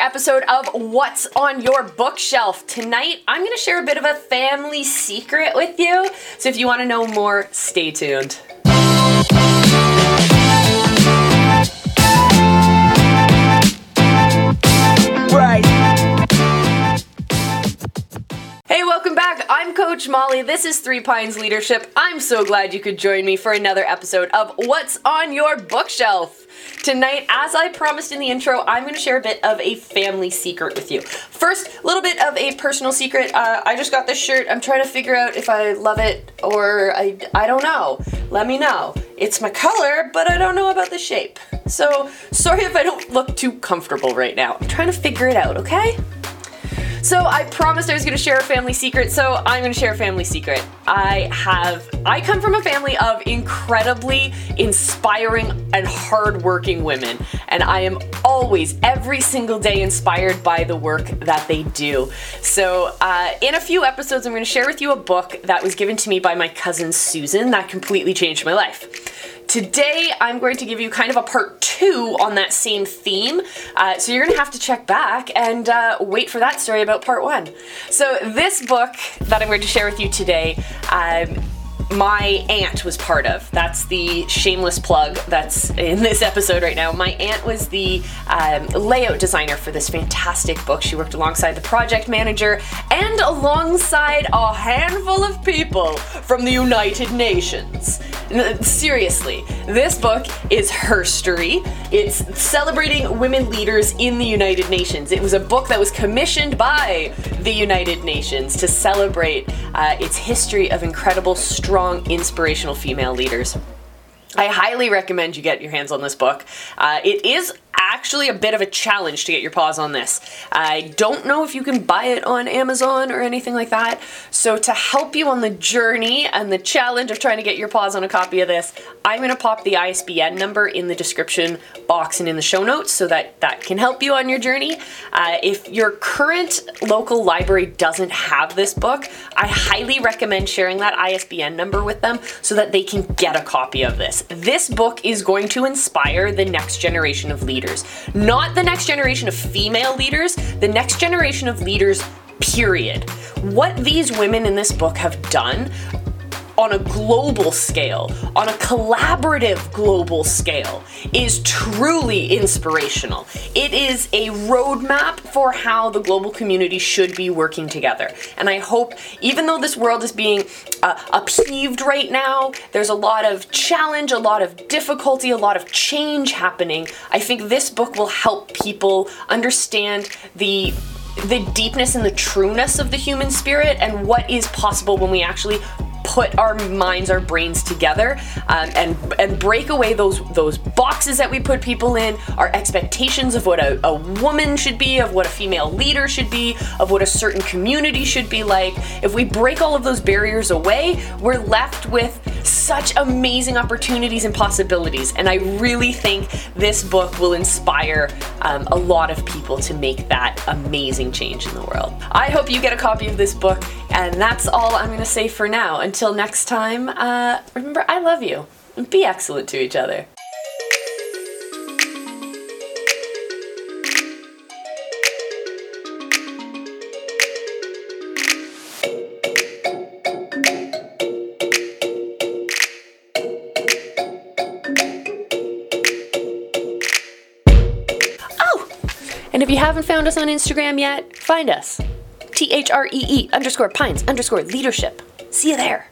episode of What's on Your Bookshelf. Tonight, I'm going to share a bit of a family secret with you. So if you want to know more, stay tuned. Right. Hey, welcome back. I'm Coach Molly. This is Three Pines Leadership. I'm so glad you could join me for another episode of What's on Your Bookshelf. Tonight, as I promised in the intro, I'm going to share a bit of a family secret with you. First, a little bit of a personal secret. Uh, I just got this shirt. I'm trying to figure out if I love it or I, I don't know. Let me know. It's my color, but I don't know about the shape. So, sorry if I don't look too comfortable right now. I'm trying to figure it out, okay? So I promised I was going to share a family secret, so I'm going to share a family secret. I have I come from a family of incredibly inspiring and hardworking women, and I am always every single day inspired by the work that they do. So uh, in a few episodes, I'm going to share with you a book that was given to me by my cousin Susan that completely changed my life. Today, I'm going to give you kind of a part two on that same theme. Uh, so you're going to have to check back and uh, wait for that story about part one. So, this book that I'm going to share with you today. Um, my aunt was part of. That's the shameless plug that's in this episode right now. My aunt was the um, layout designer for this fantastic book. She worked alongside the project manager and alongside a handful of people from the United Nations. Seriously, this book is herstory. It's celebrating women leaders in the United Nations. It was a book that was commissioned by the United Nations to celebrate uh, its history of incredible, strong, inspirational female leaders. I highly recommend you get your hands on this book. Uh, it is actually a bit of a challenge to get your paws on this. I don't know if you can buy it on Amazon or anything like that. So, to help you on the journey and the challenge of trying to get your paws on a copy of this, I'm going to pop the ISBN number in the description box and in the show notes so that that can help you on your journey. Uh, if your current local library doesn't have this book, I highly recommend sharing that ISBN number with them so that they can get a copy of this. This book is going to inspire the next generation of leaders leaders. Not the next generation of female leaders, the next generation of leaders, period. What these women in this book have done on a global scale, on a collaborative global scale, is truly inspirational. It is a roadmap for how the global community should be working together. And I hope, even though this world is being uh, upheaved right now, there's a lot of challenge, a lot of difficulty, a lot of change happening. I think this book will help people understand the the deepness and the trueness of the human spirit and what is possible when we actually put our minds, our brains together, um, and and break away those those boxes that we put people in, our expectations of what a, a woman should be, of what a female leader should be, of what a certain community should be like. If we break all of those barriers away, we're left with such amazing opportunities and possibilities. And I really think this book will inspire um, a lot of people to make that amazing change in the world. I hope you get a copy of this book, and that's all I'm going to say for now. Until next time, uh, remember, I love you. Be excellent to each other. And if you haven't found us on Instagram yet, find us. T H R E E underscore pines underscore leadership. See you there.